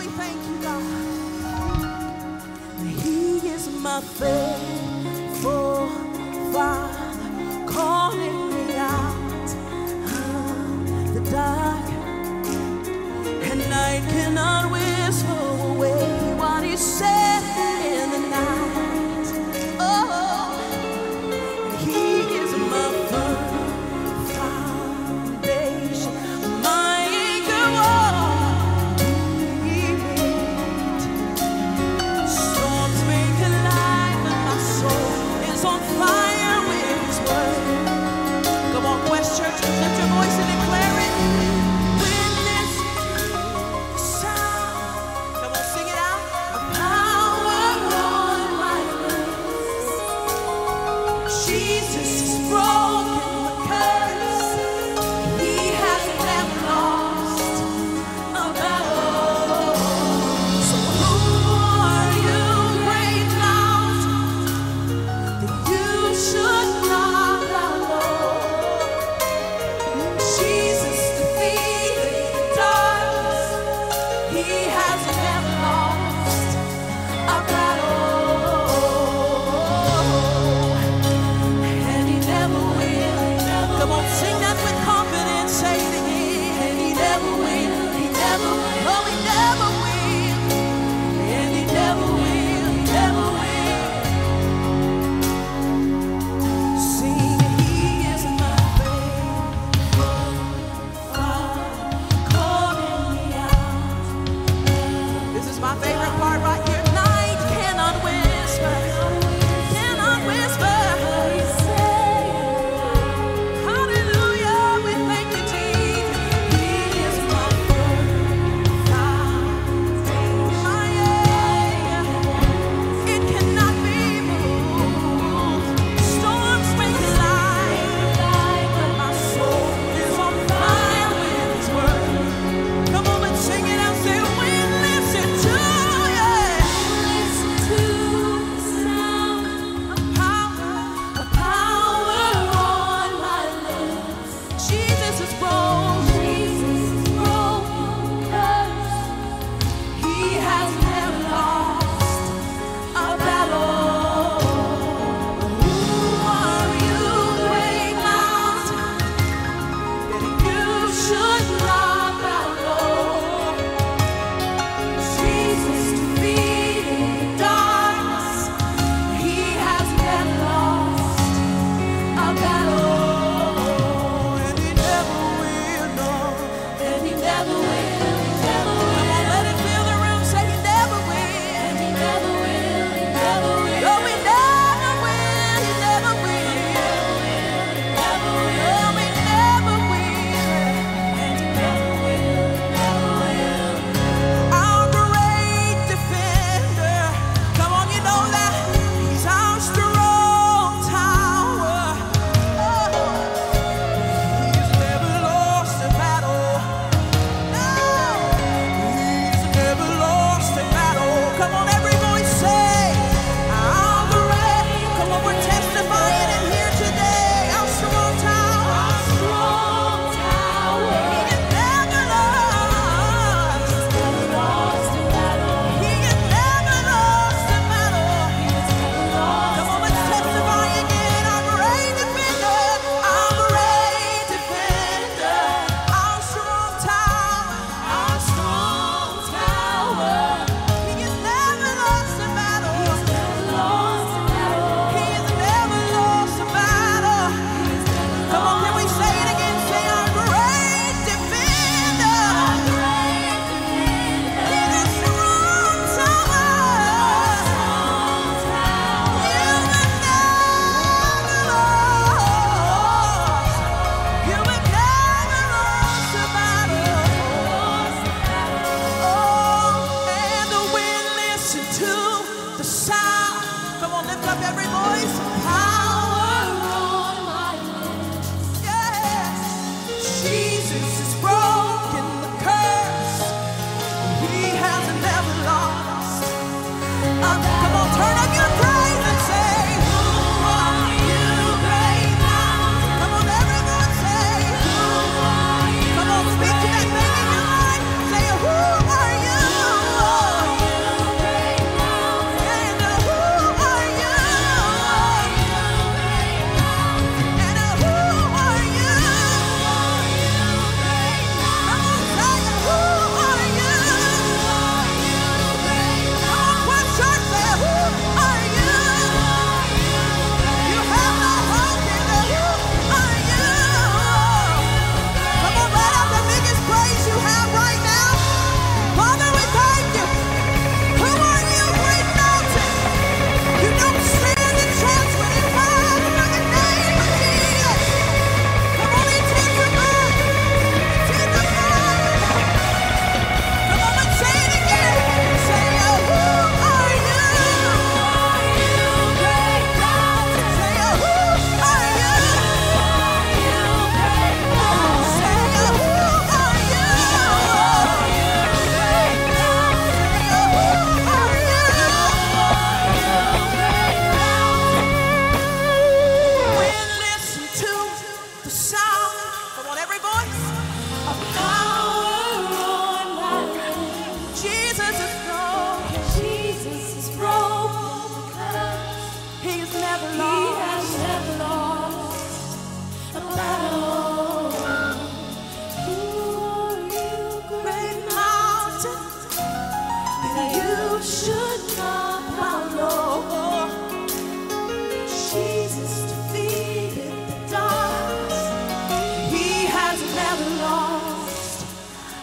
we thank you, God. He is my faithful Father, calling me out of the dark, and I cannot wait.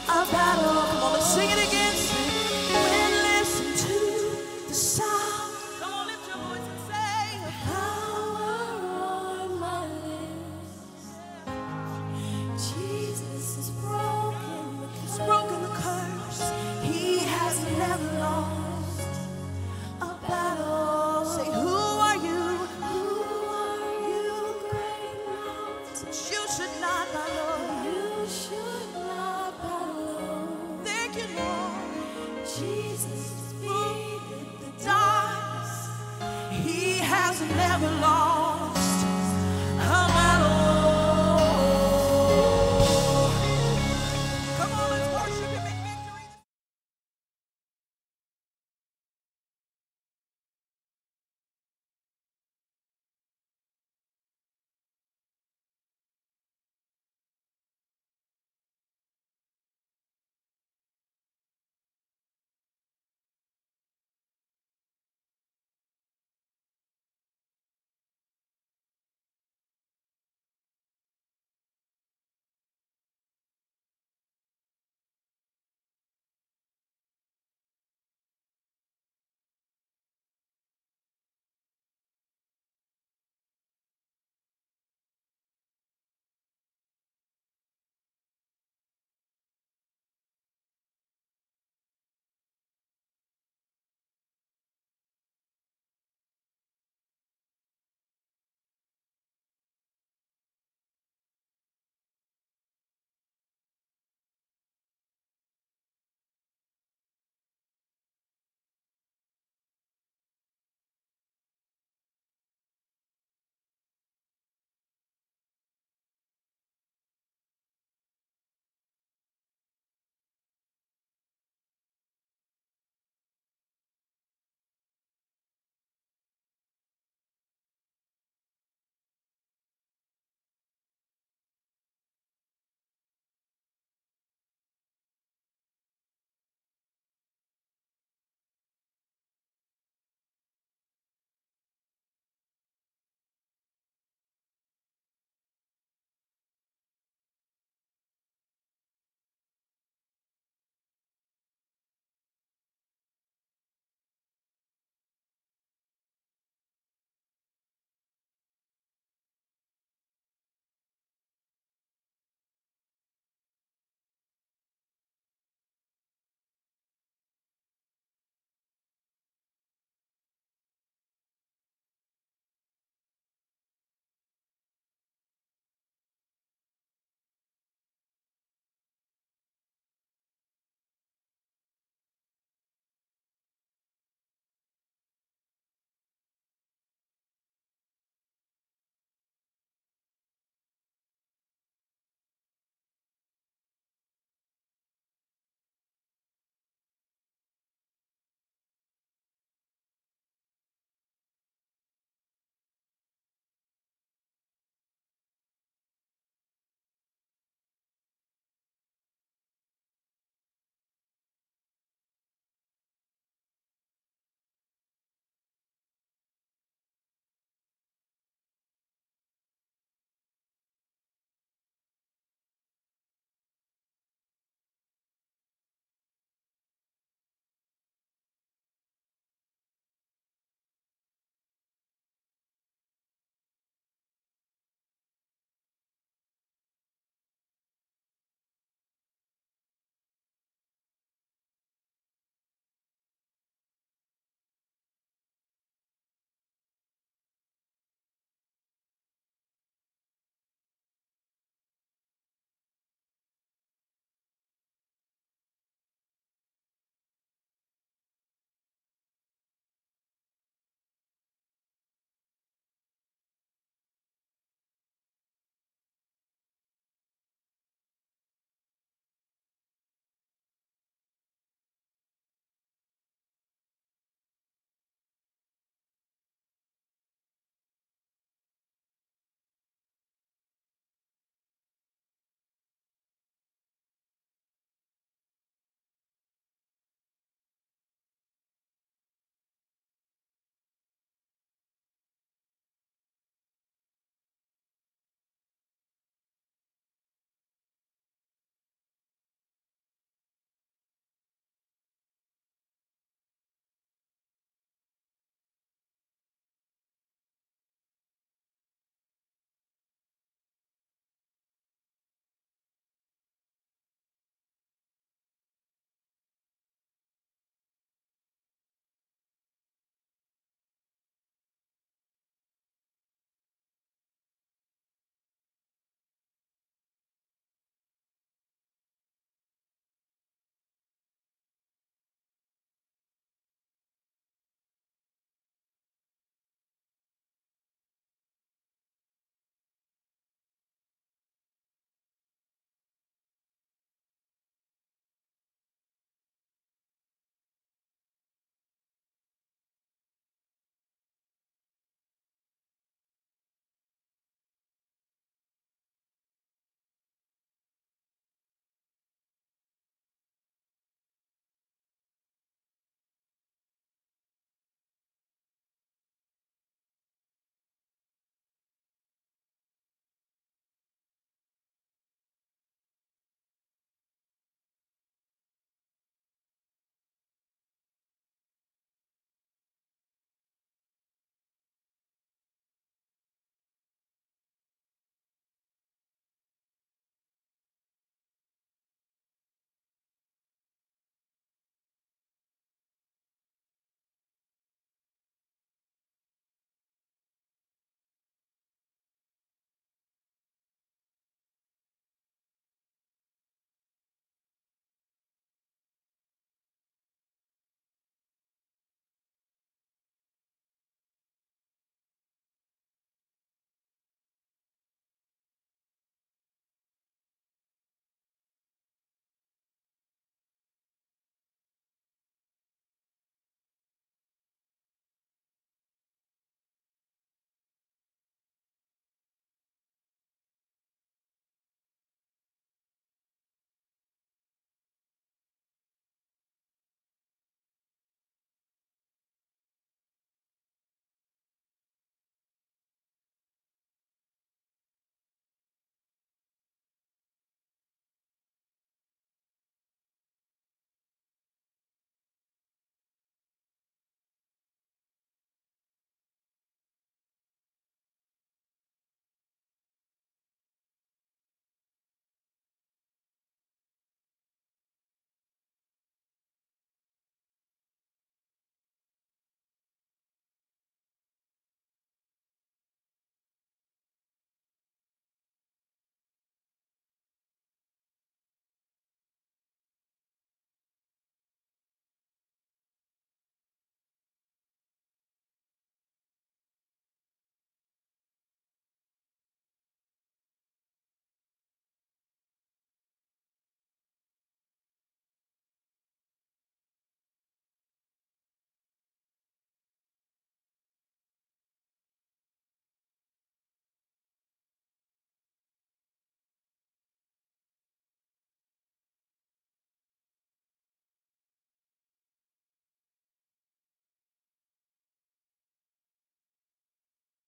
A Jesus defeated the darkness. He has never lost.